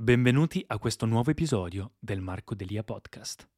Benvenuti a questo nuovo episodio del Marco Delia Podcast.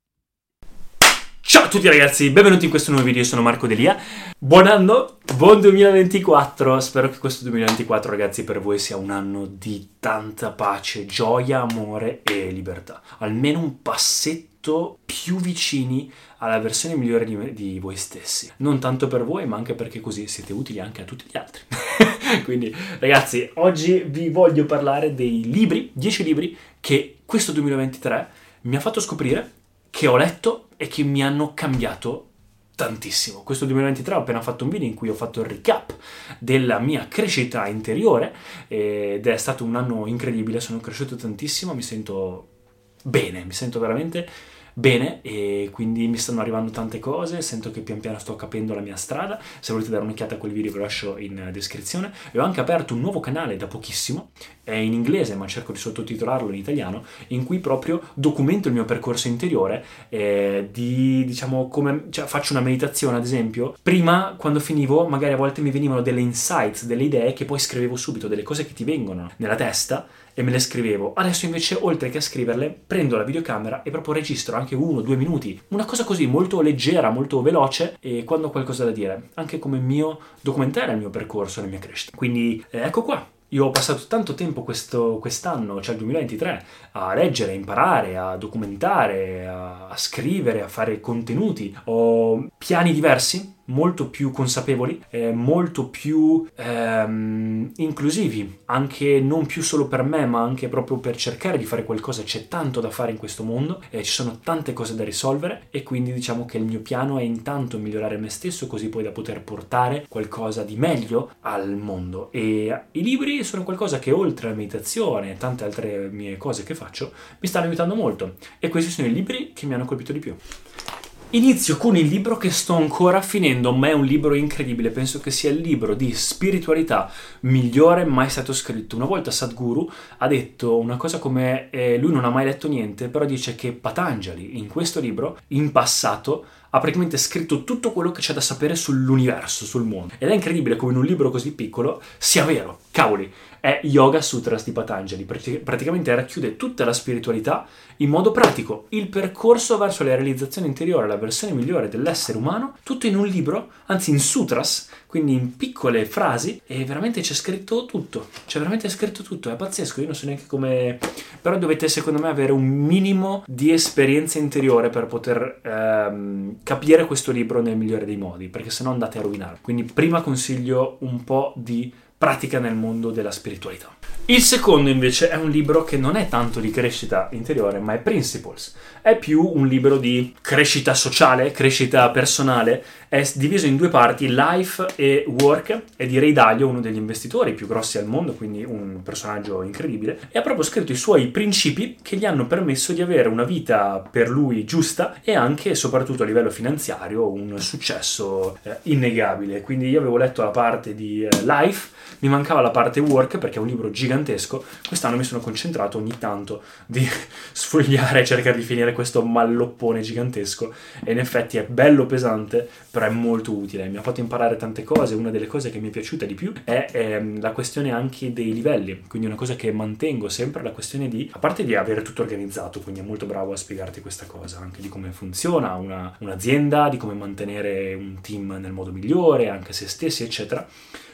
Ciao a tutti ragazzi, benvenuti in questo nuovo video, io sono Marco Delia. Buon anno, buon 2024. Spero che questo 2024 ragazzi per voi sia un anno di tanta pace, gioia, amore e libertà. Almeno un passetto più vicini alla versione migliore di, di voi stessi. Non tanto per voi, ma anche perché così siete utili anche a tutti gli altri. Quindi ragazzi, oggi vi voglio parlare dei libri, 10 libri che questo 2023 mi ha fatto scoprire che ho letto e che mi hanno cambiato tantissimo. Questo 2023 ho appena fatto un video in cui ho fatto il recap della mia crescita interiore ed è stato un anno incredibile, sono cresciuto tantissimo, mi sento bene, mi sento veramente bene e quindi mi stanno arrivando tante cose, sento che pian piano sto capendo la mia strada, se volete dare un'occhiata a quel video ve lo lascio in descrizione. E ho anche aperto un nuovo canale da pochissimo, è in inglese ma cerco di sottotitolarlo in italiano, in cui proprio documento il mio percorso interiore, eh, di diciamo come cioè, faccio una meditazione ad esempio, prima quando finivo magari a volte mi venivano delle insights, delle idee che poi scrivevo subito, delle cose che ti vengono nella testa e me le scrivevo. Adesso invece, oltre che a scriverle, prendo la videocamera e proprio registro anche uno, due minuti. Una cosa così molto leggera, molto veloce e quando ho qualcosa da dire, anche come mio documentare il mio percorso, la mia crescita. Quindi eh, ecco qua. Io ho passato tanto tempo questo, quest'anno, cioè il 2023, a leggere, a imparare, a documentare, a, a scrivere, a fare contenuti. Ho piani diversi, molto più consapevoli, eh, molto più ehm, inclusivi, anche non più solo per me, ma anche proprio per cercare di fare qualcosa. C'è tanto da fare in questo mondo, eh, ci sono tante cose da risolvere e quindi diciamo che il mio piano è intanto migliorare me stesso così poi da poter portare qualcosa di meglio al mondo. E i libri sono qualcosa che oltre alla meditazione e tante altre mie cose che faccio mi stanno aiutando molto e questi sono i libri che mi hanno colpito di più. Inizio con il libro che sto ancora finendo, ma è un libro incredibile, penso che sia il libro di spiritualità migliore mai stato scritto. Una volta Sadhguru ha detto una cosa come eh, lui non ha mai letto niente, però dice che Patanjali in questo libro, in passato, ha praticamente scritto tutto quello che c'è da sapere sull'universo, sul mondo. Ed è incredibile come in un libro così piccolo sia vero. Cavoli, è Yoga Sutras di Patanjali. Praticamente racchiude tutta la spiritualità in modo pratico, il percorso verso la realizzazione interiore, la versione migliore dell'essere umano, tutto in un libro, anzi in sutras, quindi in piccole frasi, e veramente c'è scritto tutto. C'è veramente scritto tutto, è pazzesco, io non so neanche come... Però dovete secondo me avere un minimo di esperienza interiore per poter ehm, capire questo libro nel migliore dei modi, perché se no andate a rovinarlo. Quindi prima consiglio un po' di pratica nel mondo della spiritualità. Il secondo invece è un libro che non è tanto di crescita interiore, ma è Principles. È più un libro di crescita sociale, crescita personale, è diviso in due parti, Life e Work, è di Ray Dalio, uno degli investitori più grossi al mondo, quindi un personaggio incredibile, e ha proprio scritto i suoi principi che gli hanno permesso di avere una vita per lui giusta e anche soprattutto a livello finanziario un successo eh, innegabile. Quindi io avevo letto la parte di eh, Life, mi mancava la parte Work perché è un libro gigantesco, quest'anno mi sono concentrato ogni tanto di sfogliare e cercare di finire questo malloppone gigantesco e in effetti è bello pesante, però è molto utile, mi ha fatto imparare tante cose, una delle cose che mi è piaciuta di più è, è ehm, la questione anche dei livelli, quindi una cosa che mantengo sempre, la questione di, a parte di avere tutto organizzato, quindi è molto bravo a spiegarti questa cosa, anche di come funziona una, un'azienda, di come mantenere un team nel modo migliore, anche se stessi, eccetera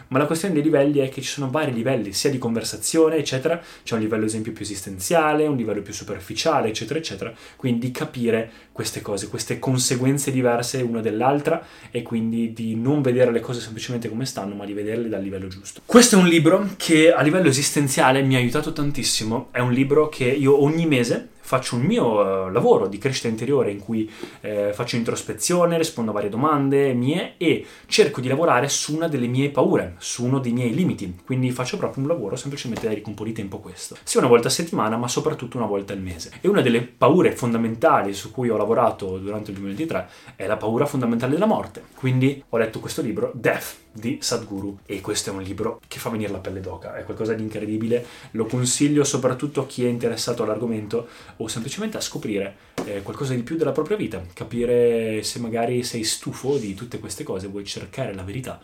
ma la questione dei livelli è che ci sono vari livelli, sia di conversazione, eccetera, c'è un livello esempio più esistenziale, un livello più superficiale, eccetera, eccetera, quindi capire queste cose, queste conseguenze diverse una dell'altra e quindi di non vedere le cose semplicemente come stanno, ma di vederle dal livello giusto. Questo è un libro che a livello esistenziale mi ha aiutato tantissimo, è un libro che io ogni mese faccio un mio uh, lavoro di crescita interiore in cui eh, faccio introspezione, rispondo a varie domande mie e cerco di lavorare su una delle mie paure, su uno dei miei limiti. Quindi faccio proprio un lavoro, semplicemente dedico un po' di tempo a questo. Sia una volta a settimana, ma soprattutto una volta al mese. E una delle paure fondamentali su cui ho lavorato durante il 2023 è la paura fondamentale della morte. Quindi ho letto questo libro, Death, di Sadhguru, e questo è un libro che fa venire la pelle d'oca, è qualcosa di incredibile, lo consiglio soprattutto a chi è interessato all'argomento o semplicemente a scoprire eh, qualcosa di più della propria vita, capire se magari sei stufo di tutte queste cose, vuoi cercare la verità.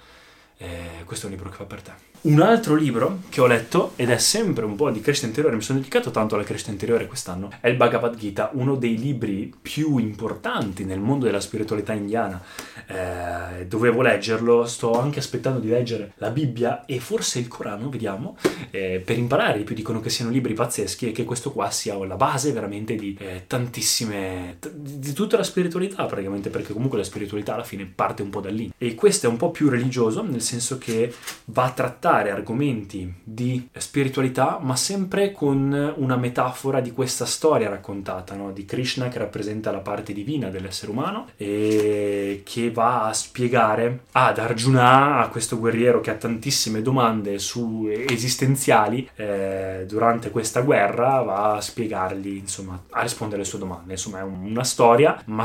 Eh, questo è un libro che fa per te. Un altro libro che ho letto, ed è sempre un po' di crescita interiore, mi sono dedicato tanto alla crescita interiore quest'anno, è il Bhagavad Gita, uno dei libri più importanti nel mondo della spiritualità indiana. Eh, dovevo leggerlo, sto anche aspettando di leggere la Bibbia e forse il Corano, vediamo, eh, per imparare di più. Dicono che siano libri pazzeschi e che questo qua sia la base veramente di eh, tantissime, t- di tutta la spiritualità praticamente, perché comunque la spiritualità alla fine parte un po' da lì. E questo è un po' più religioso, nel senso che va a trattare argomenti di spiritualità, ma sempre con una metafora di questa storia raccontata, no? di Krishna che rappresenta la parte divina dell'essere umano e che va a spiegare ad Arjuna, a questo guerriero che ha tantissime domande su esistenziali eh, durante questa guerra, va a spiegargli, insomma, a rispondere alle sue domande. Insomma, è una storia, ma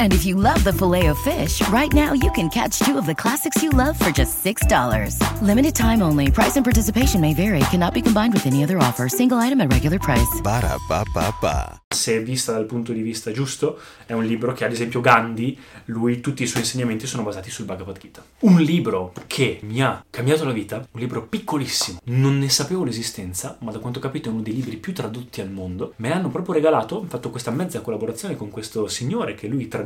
And if you love the filet of fish, right now you can catch two of the classics you love for just $6. Limited time only. Price and participation may vary. Cannot be combined with any other offer. Single item at regular price. Ba da ba ba ba. Se vista dal punto di vista giusto, è un libro che ad esempio Gandhi, lui tutti i suoi insegnamenti sono basati sul Bhagavad Gita. Un libro che mi ha cambiato la vita, un libro piccolissimo, non ne sapevo l'esistenza, ma da quanto ho capito è uno dei libri più tradotti al mondo. Me l'hanno proprio regalato, ho fatto questa mezza collaborazione con questo signore che lui traduce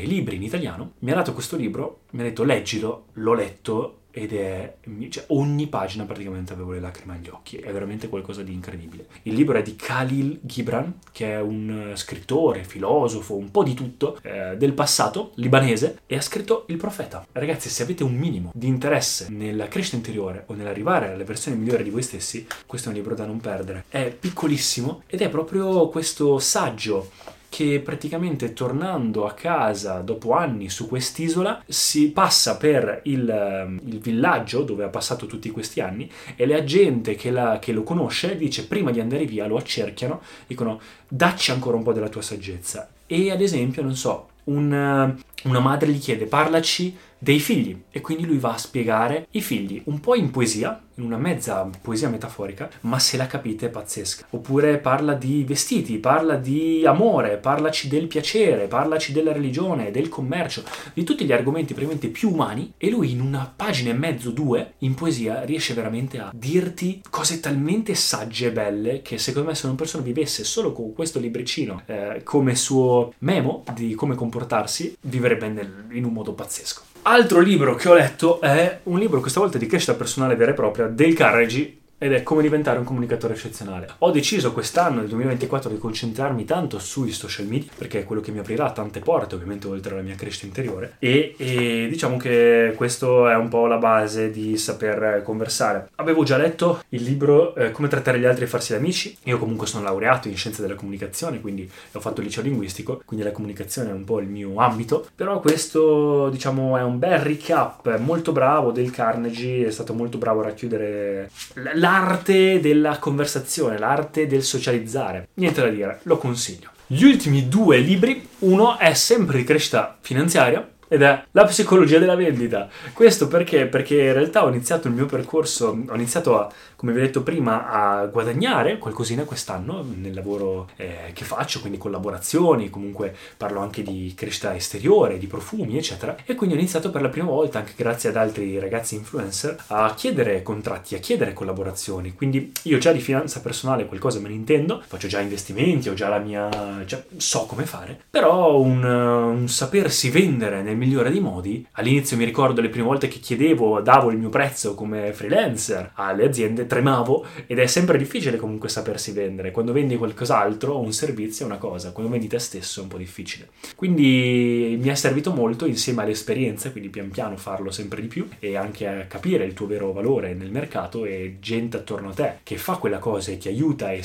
i libri in italiano. Mi ha dato questo libro, mi ha detto leggilo, l'ho letto ed è cioè, ogni pagina praticamente avevo le lacrime agli occhi è veramente qualcosa di incredibile il libro è di Khalil Gibran che è un scrittore filosofo un po' di tutto eh, del passato libanese e ha scritto il profeta ragazzi se avete un minimo di interesse nella crescita interiore o nell'arrivare alla versione migliore di voi stessi questo è un libro da non perdere è piccolissimo ed è proprio questo saggio che praticamente tornando a casa dopo anni su quest'isola si passa per il, ehm, il villaggio dove ha passato tutti questi anni e la gente che, la, che lo conosce dice prima di andare via lo accerchiano, dicono dacci ancora un po' della tua saggezza e ad esempio non so un, una madre gli chiede parlaci dei figli e quindi lui va a spiegare i figli un po' in poesia, in una mezza poesia metaforica, ma se la capite è pazzesca. Oppure parla di vestiti, parla di amore, parlaci del piacere, parlaci della religione, del commercio, di tutti gli argomenti praticamente più umani e lui in una pagina e mezzo, due, in poesia riesce veramente a dirti cose talmente sagge e belle che secondo me se una persona vivesse solo con questo libricino eh, come suo memo di come comportarsi, vivrebbe nel, in un modo pazzesco. Altro libro che ho letto è un libro questa volta di crescita personale vera e propria del Carnegie ed è come diventare un comunicatore eccezionale. Ho deciso quest'anno, nel 2024, di concentrarmi tanto sui social media, perché è quello che mi aprirà tante porte, ovviamente oltre alla mia crescita interiore, e, e diciamo che questo è un po' la base di saper conversare. Avevo già letto il libro eh, Come trattare gli altri e farsi amici, io comunque sono laureato in scienze della comunicazione, quindi ho fatto il liceo linguistico, quindi la comunicazione è un po' il mio ambito, però questo diciamo è un bel recap, molto bravo del Carnegie, è stato molto bravo a racchiudere la l'arte della conversazione, l'arte del socializzare. Niente da dire, lo consiglio. Gli ultimi due libri, uno è sempre di crescita finanziaria, ed è la psicologia della vendita. Questo perché? Perché in realtà ho iniziato il mio percorso, ho iniziato a, come vi ho detto prima, a guadagnare qualcosina quest'anno nel lavoro eh, che faccio, quindi collaborazioni, comunque parlo anche di crescita esteriore, di profumi, eccetera. E quindi ho iniziato per la prima volta, anche grazie ad altri ragazzi influencer, a chiedere contratti, a chiedere collaborazioni. Quindi io già di finanza personale qualcosa me ne intendo, faccio già investimenti, ho già la mia... Già so come fare, però un, un sapersi vendere nel migliore dei modi. All'inizio mi ricordo le prime volte che chiedevo, davo il mio prezzo come freelancer alle aziende, tremavo ed è sempre difficile comunque sapersi vendere. Quando vendi qualcos'altro, un servizio è una cosa, quando vendi te stesso è un po' difficile. Quindi mi è servito molto insieme all'esperienza, quindi pian piano farlo sempre di più e anche a capire il tuo vero valore nel mercato e gente attorno a te che fa quella cosa e ti aiuta e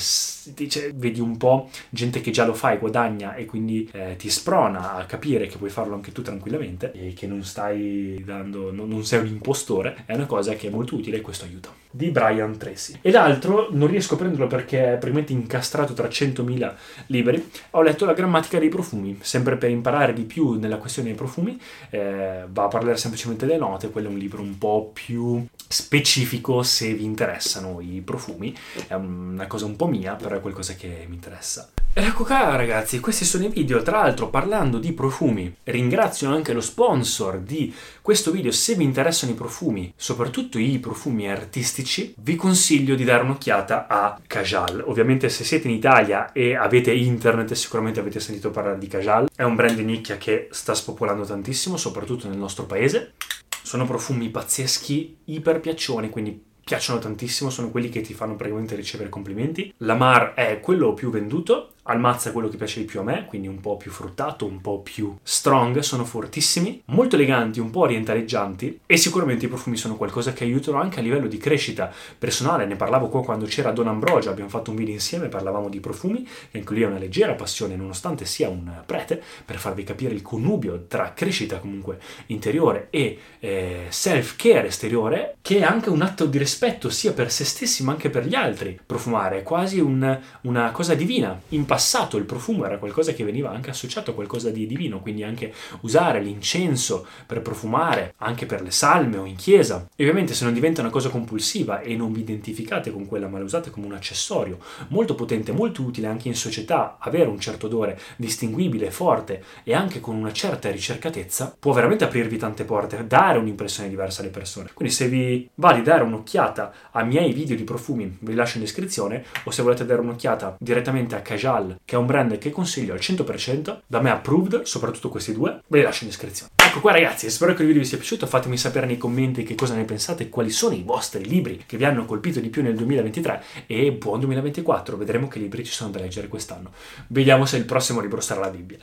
dice, vedi un po' gente che già lo fa e guadagna e quindi eh, ti sprona a capire che puoi farlo anche tu tranquillamente e che non stai dando, non, non sei un impostore, è una cosa che è molto utile e questo aiuta. Di Brian Tracy. E l'altro non riesco a prenderlo perché è praticamente incastrato tra 100.000 libri. Ho letto la grammatica dei profumi, sempre per imparare di più nella questione dei profumi. Eh, va a parlare semplicemente delle note, quello è un libro un po' più specifico se vi interessano i profumi. È una cosa un po' mia, però è qualcosa che mi interessa. Ecco qua ragazzi, questi sono i video, tra l'altro parlando di profumi, ringrazio anche lo sponsor di questo video, se vi interessano i profumi, soprattutto i profumi artistici, vi consiglio di dare un'occhiata a Kajal. Ovviamente se siete in Italia e avete internet sicuramente avete sentito parlare di Kajal, è un brand di nicchia che sta spopolando tantissimo, soprattutto nel nostro paese. Sono profumi pazzeschi, iper piaccioni, quindi piacciono tantissimo, sono quelli che ti fanno praticamente ricevere complimenti. La Mar è quello più venduto al mazza è quello che piace di più a me, quindi un po' più fruttato, un po' più strong, sono fortissimi, molto eleganti, un po' orientaleggianti e sicuramente i profumi sono qualcosa che aiutano anche a livello di crescita personale. Ne parlavo qua quando c'era Don Ambrogio, abbiamo fatto un video insieme, parlavamo di profumi, che anche lui ha una leggera passione nonostante sia un prete, per farvi capire il connubio tra crescita comunque interiore e eh, self-care esteriore, che è anche un atto di rispetto sia per se stessi ma anche per gli altri. Profumare è quasi un, una cosa divina. In passato il profumo era qualcosa che veniva anche associato a qualcosa di divino, quindi anche usare l'incenso per profumare, anche per le salme o in chiesa. E ovviamente se non diventa una cosa compulsiva e non vi identificate con quella, ma la usate come un accessorio molto potente, molto utile anche in società, avere un certo odore distinguibile, forte e anche con una certa ricercatezza, può veramente aprirvi tante porte, dare un'impressione diversa alle persone. Quindi se vi va di dare un'occhiata ai miei video di profumi, vi lascio in descrizione, o se volete dare un'occhiata direttamente a Cajal Real, che è un brand che consiglio al 100%, da me approved, soprattutto questi due, ve li lascio in descrizione. Ecco qua ragazzi, spero che il video vi sia piaciuto, fatemi sapere nei commenti che cosa ne pensate, quali sono i vostri libri che vi hanno colpito di più nel 2023 e buon 2024, vedremo che libri ci sono da leggere quest'anno. Vediamo se il prossimo libro sarà la Bibbia.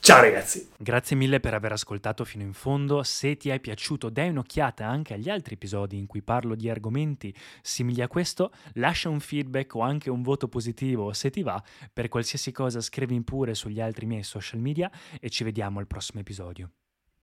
Ciao ragazzi! Grazie mille per aver ascoltato fino in fondo, se ti è piaciuto dai un'occhiata anche agli altri episodi in cui parlo di argomenti simili a questo, lascia un feedback o anche un voto positivo se ti va per qualsiasi cosa scrivi pure sugli altri miei social media e ci vediamo al prossimo episodio.